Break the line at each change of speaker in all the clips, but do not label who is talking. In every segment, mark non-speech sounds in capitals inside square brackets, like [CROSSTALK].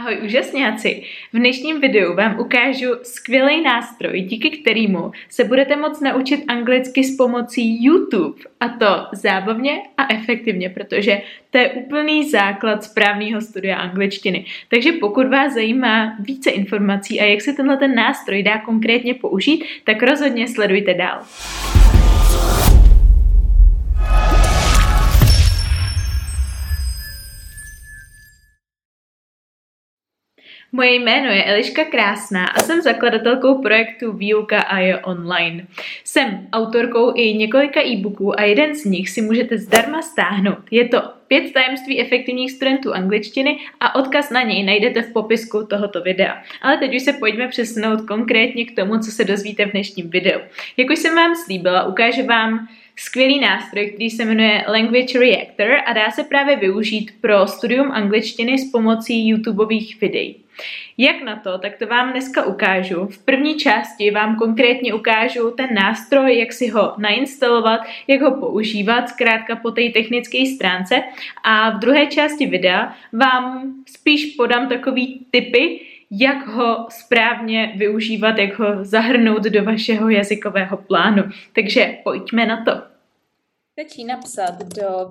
Ahoj úžasňáci! V dnešním videu vám ukážu skvělý nástroj, díky kterému se budete moct naučit anglicky s pomocí YouTube. A to zábavně a efektivně, protože to je úplný základ správného studia angličtiny. Takže pokud vás zajímá více informací a jak se tenhle ten nástroj dá konkrétně použít, tak rozhodně sledujte dál. Moje jméno je Eliška Krásná a jsem zakladatelkou projektu Výuka a je online. Jsem autorkou i několika e-booků a jeden z nich si můžete zdarma stáhnout. Je to pět tajemství efektivních studentů angličtiny a odkaz na něj najdete v popisku tohoto videa. Ale teď už se pojďme přesunout konkrétně k tomu, co se dozvíte v dnešním videu. Jak už jsem vám slíbila, ukážu vám skvělý nástroj, který se jmenuje Language Reactor a dá se právě využít pro studium angličtiny s pomocí YouTubeových videí. Jak na to, tak to vám dneska ukážu. V první části vám konkrétně ukážu ten nástroj, jak si ho nainstalovat, jak ho používat, zkrátka po té technické stránce. A v druhé části videa vám spíš podám takový typy, jak ho správně využívat, jak ho zahrnout do vašeho jazykového plánu. Takže pojďme na to.
Stačí napsat do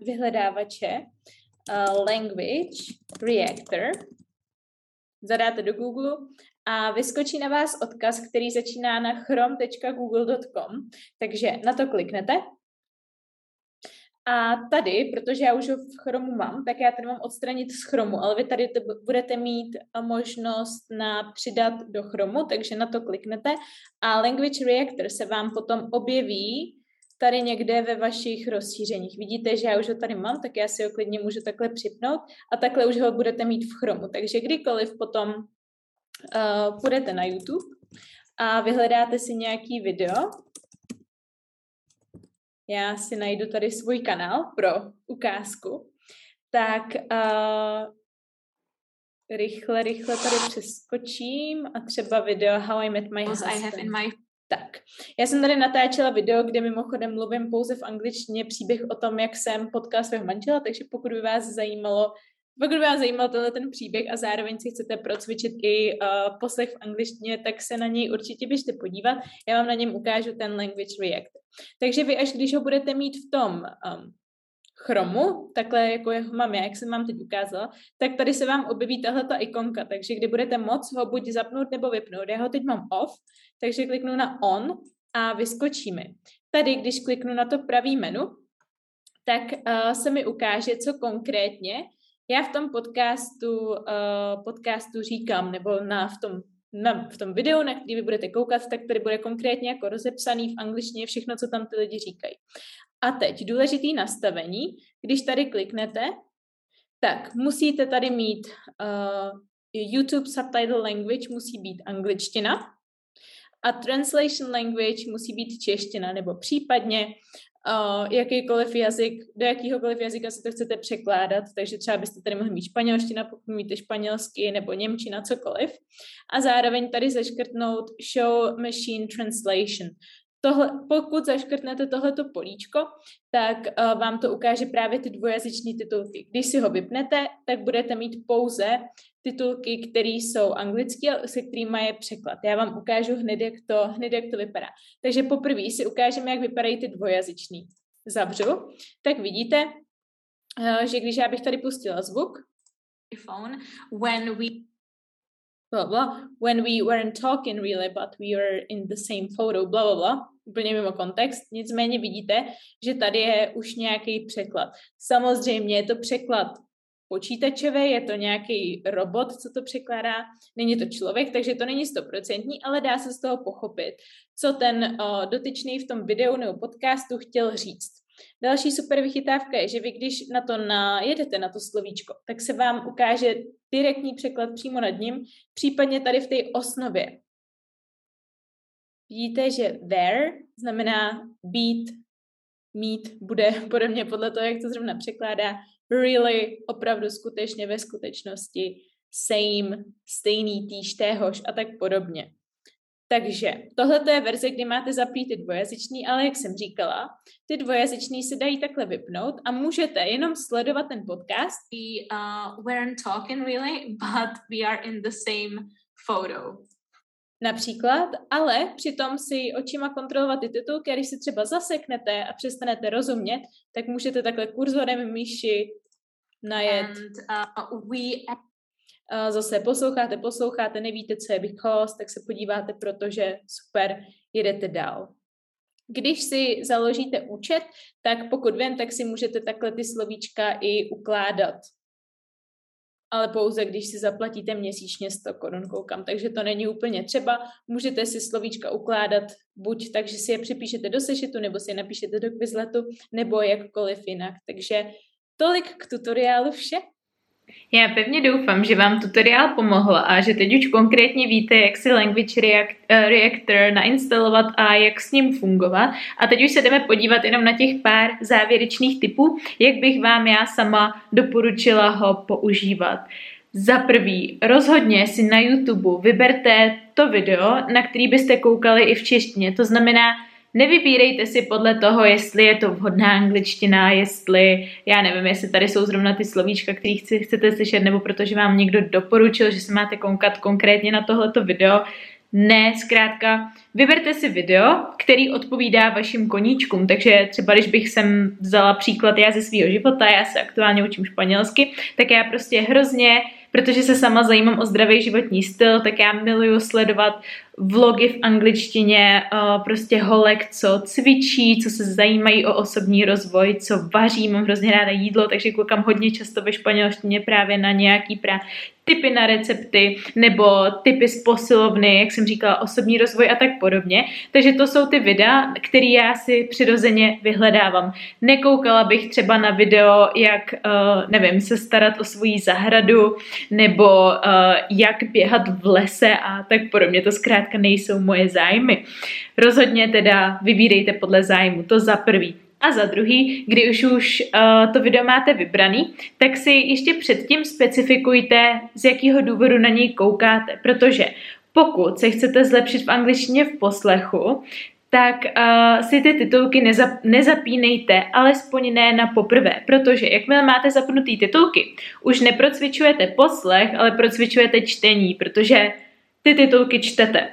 vyhledávače uh, Language Reactor zadáte do Google a vyskočí na vás odkaz, který začíná na chrom.google.com, takže na to kliknete. A tady, protože já už ho v Chromu mám, tak já tady mám odstranit z Chromu, ale vy tady budete mít možnost na přidat do Chromu, takže na to kliknete a Language Reactor se vám potom objeví tady někde ve vašich rozšířeních. Vidíte, že já už ho tady mám, tak já si ho klidně můžu takhle připnout a takhle už ho budete mít v chromu. Takže kdykoliv potom uh, půjdete na YouTube a vyhledáte si nějaký video, já si najdu tady svůj kanál pro ukázku, tak uh, rychle, rychle tady přeskočím a třeba video How I Met My Husband. I have in my tak, já jsem tady natáčela video, kde mimochodem mluvím pouze v angličtině příběh o tom, jak jsem potkala svého manžela, takže pokud by vás zajímalo, pokud by vás zajímal tenhle ten příběh a zároveň si chcete procvičit i uh, poslech v angličtině, tak se na něj určitě běžte podívat. Já vám na něm ukážu ten Language React. Takže vy, až když ho budete mít v tom um, Chromu, takhle jako ho mám já, jak jsem vám teď ukázala, tak tady se vám objeví tahle ta ikonka, takže kdy budete moc ho buď zapnout nebo vypnout. Já ho teď mám off, takže kliknu na on a vyskočíme. Tady, když kliknu na to pravý menu, tak uh, se mi ukáže, co konkrétně já v tom podcastu, uh, podcastu říkám, nebo na, v, tom, na, v tom videu, na který vy budete koukat, tak tady bude konkrétně jako rozepsaný v angličtině všechno, co tam ty lidi říkají. A teď důležitý nastavení, když tady kliknete, tak musíte tady mít uh, YouTube subtitle language musí být angličtina a translation language musí být čeština nebo případně uh, jakýkoliv jazyk, do jakýhokoliv jazyka si to chcete překládat, takže třeba byste tady mohli mít španělština, pokud mít španělsky nebo němčina, cokoliv. A zároveň tady zaškrtnout show machine translation tohle, pokud zaškrtnete tohleto políčko, tak uh, vám to ukáže právě ty dvojazyční titulky. Když si ho vypnete, tak budete mít pouze titulky, které jsou anglické, se kterými je překlad. Já vám ukážu hned, jak to, hned, jak to vypadá. Takže poprvé si ukážeme, jak vypadají ty dvojazyční. Zavřu, tak vidíte, uh, že když já bych tady pustila zvuk, when we blah, blah, when we weren't talking really, but we were in the same photo, blah, blah, blah, úplně mimo kontext. Nicméně vidíte, že tady je už nějaký překlad. Samozřejmě je to překlad počítačové, je to nějaký robot, co to překládá, není to člověk, takže to není stoprocentní, ale dá se z toho pochopit, co ten uh, dotyčný v tom videu nebo podcastu chtěl říct. Další super vychytávka je, že vy když na to najedete, na to slovíčko, tak se vám ukáže direktní překlad přímo nad ním, případně tady v té osnově. Vidíte, že there znamená být, mít, bude [LAUGHS] podobně podle toho, jak to zrovna překládá. Really, opravdu skutečně ve skutečnosti, same, stejný, týž, téhož a tak podobně.
Takže tohle je verze, kdy máte zapít ty dvojazyční, ale jak jsem říkala, ty dvojazyční se dají takhle vypnout a můžete jenom sledovat ten podcast.
We uh, weren't talking really, but we are in the same photo.
Například, ale přitom si očima kontrolovat ty titulky a když si třeba zaseknete a přestanete rozumět, tak můžete takhle kurzorem myši najet.
And, uh, we
zase posloucháte, posloucháte, nevíte, co je because, tak se podíváte, protože super, jedete dál. Když si založíte účet, tak pokud vím, tak si můžete takhle ty slovíčka i ukládat. Ale pouze, když si zaplatíte měsíčně 100 korun, koukám. Takže to není úplně třeba. Můžete si slovíčka ukládat buď tak, že si je připíšete do sešitu, nebo si je napíšete do Quizletu, nebo jakkoliv jinak. Takže tolik k tutoriálu vše.
Já pevně doufám, že vám tutoriál pomohl a že teď už konkrétně víte, jak si Language React, uh, Reactor nainstalovat a jak s ním fungovat. A teď už se jdeme podívat jenom na těch pár závěrečných typů, jak bych vám já sama doporučila ho používat. Za prvý, rozhodně si na YouTube vyberte to video, na který byste koukali i v češtině. To znamená, Nevybírejte si podle toho, jestli je to vhodná angličtina, jestli, já nevím, jestli tady jsou zrovna ty slovíčka, které chci, chcete slyšet, nebo protože vám někdo doporučil, že se máte koukat konkrétně na tohleto video. Ne, zkrátka, vyberte si video, který odpovídá vašim koníčkům. Takže třeba, když bych sem vzala příklad já ze svého života, já se aktuálně učím španělsky, tak já prostě hrozně protože se sama zajímám o zdravý životní styl, tak já miluju sledovat vlogy v angličtině, eh, prostě holek, co cvičí, co se zajímají o osobní rozvoj, co vaří, mám hrozně ráda jídlo, takže koukám hodně často ve španělštině právě na nějaký pra typy na recepty nebo typy z posilovny, jak jsem říkala, osobní rozvoj a tak podobně. Takže to jsou ty videa, které já si přirozeně vyhledávám. Nekoukala bych třeba na video, jak, uh, nevím, se starat o svoji zahradu nebo uh, jak běhat v lese a tak podobně. To zkrátka nejsou moje zájmy. Rozhodně teda vybírejte podle zájmu, to za prvý. A za druhý, když už uh, to video máte vybraný, tak si ještě předtím specifikujte, z jakého důvodu na něj koukáte, protože pokud se chcete zlepšit v angličtině v poslechu, tak uh, si ty titulky nezap, nezapínejte, alespoň ne na poprvé, protože jakmile máte zapnutý titulky, už neprocvičujete poslech, ale procvičujete čtení, protože ty titulky čtete.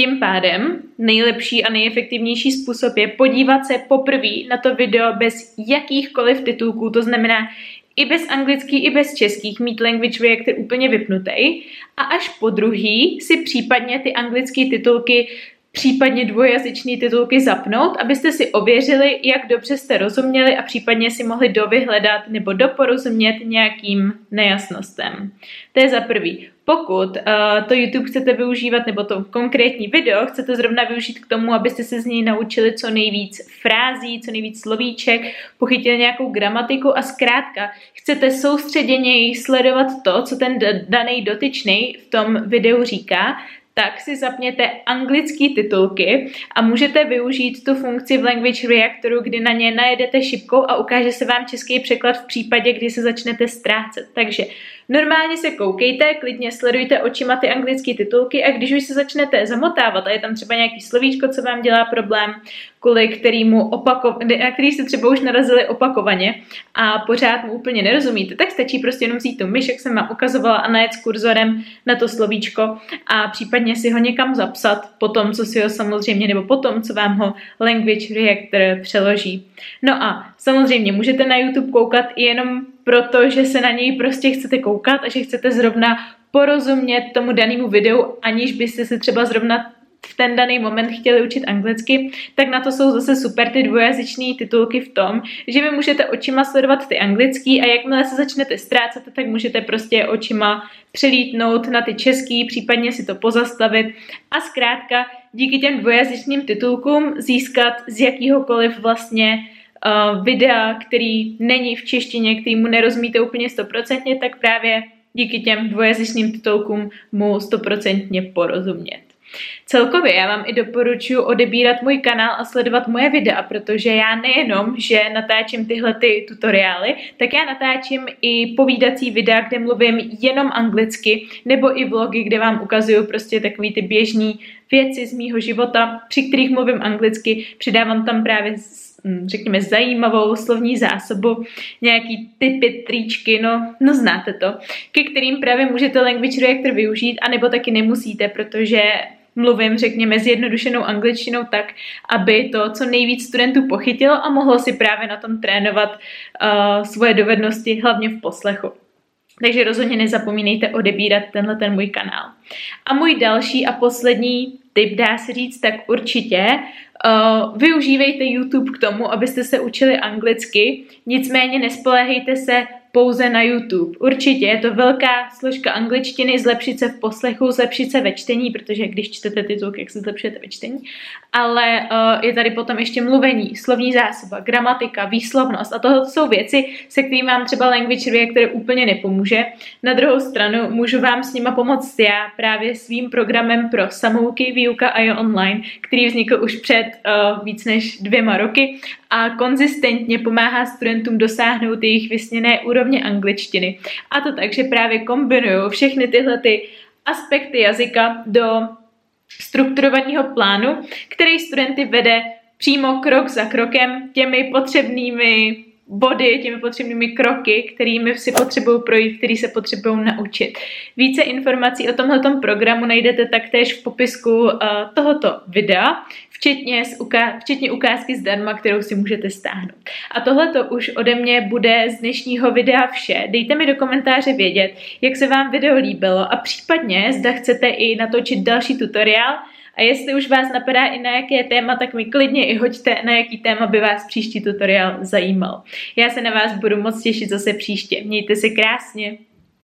Tím pádem nejlepší a nejefektivnější způsob je podívat se poprvé na to video bez jakýchkoliv titulků, to znamená i bez anglických, i bez českých, mít language reactor úplně vypnutý a až po druhý si případně ty anglické titulky případně dvojazyčné titulky zapnout, abyste si ověřili, jak dobře jste rozuměli a případně si mohli dovyhledat nebo doporozumět nějakým nejasnostem. To je za prvý. Pokud uh, to YouTube chcete využívat, nebo to konkrétní video chcete zrovna využít k tomu, abyste se z něj naučili co nejvíc frází, co nejvíc slovíček, pochytili nějakou gramatiku a zkrátka chcete soustředěně sledovat to, co ten daný dotyčný v tom videu říká, tak si zapněte anglické titulky a můžete využít tu funkci v Language Reactoru, kdy na ně najedete šipkou a ukáže se vám český překlad v případě, kdy se začnete ztrácet. Takže Normálně se koukejte, klidně sledujte očima ty anglické titulky a když už se začnete zamotávat a je tam třeba nějaký slovíčko, co vám dělá problém, kvůli kterýmu opako, na který jste třeba už narazili opakovaně a pořád mu úplně nerozumíte, tak stačí prostě jenom vzít tu myš, jak jsem vám ukazovala, a najet s kurzorem na to slovíčko a případně si ho někam zapsat po tom, co si ho samozřejmě, nebo po tom, co vám ho Language Reactor přeloží. No a samozřejmě můžete na YouTube koukat i jenom proto, že se na něj prostě chcete koukat a že chcete zrovna porozumět tomu danému videu, aniž byste se třeba zrovna v ten daný moment chtěli učit anglicky, tak na to jsou zase super ty dvojazyčné titulky v tom, že vy můžete očima sledovat ty anglický a jakmile se začnete ztrácet, tak můžete prostě očima přelítnout na ty český, případně si to pozastavit a zkrátka díky těm dvojazyčným titulkům získat z jakýhokoliv vlastně uh, videa, který není v češtině, který mu nerozumíte úplně stoprocentně, tak právě díky těm dvojazyčným titulkům mu stoprocentně porozumět. Celkově já vám i doporučuji odebírat můj kanál a sledovat moje videa, protože já nejenom, že natáčím tyhle ty tutoriály, tak já natáčím i povídací videa, kde mluvím jenom anglicky, nebo i vlogy, kde vám ukazuju prostě takový ty běžný věci z mýho života, při kterých mluvím anglicky, přidávám tam právě Mm, řekněme, zajímavou slovní zásobu, nějaký typy, tričky, no, no znáte to, ke kterým právě můžete Language Reactor využít, anebo taky nemusíte, protože mluvím, řekněme, zjednodušenou angličtinou tak, aby to co nejvíc studentů pochytilo a mohlo si právě na tom trénovat uh, svoje dovednosti, hlavně v poslechu. Takže rozhodně nezapomínejte odebírat tenhle ten můj kanál. A můj další a poslední tip, dá se říct, tak určitě uh, využívejte YouTube k tomu, abyste se učili anglicky, nicméně nespoléhejte se pouze na YouTube. Určitě je to velká složka angličtiny, zlepšit se v poslechu, zlepšit se ve čtení, protože když čtete titulky, jak se zlepšujete ve čtení, ale uh, je tady potom ještě mluvení, slovní zásoba, gramatika, výslovnost a tohle jsou věci, se kterými vám třeba Language Reactor úplně nepomůže. Na druhou stranu můžu vám s nima pomoct já právě svým programem pro samouky výuka a je online, který vznikl už před uh, víc než dvěma roky a konzistentně pomáhá studentům dosáhnout jejich vysněné úrovně angličtiny. A to tak, že právě kombinuju všechny tyhle ty aspekty jazyka do strukturovaného plánu, který studenty vede přímo krok za krokem těmi potřebnými body, těmi potřebnými kroky, kterými si potřebují projít, který se potřebují naučit. Více informací o tomhle programu najdete taktéž v popisku uh, tohoto videa, včetně, z uká- včetně ukázky zdarma, kterou si můžete stáhnout. A tohle to už ode mě bude z dnešního videa vše. Dejte mi do komentáře vědět, jak se vám video líbilo a případně zda chcete i natočit další tutoriál, a jestli už vás napadá i na jaké téma, tak mi klidně i hoďte, na jaký téma by vás příští tutoriál zajímal. Já se na vás budu moc těšit zase příště. Mějte se krásně.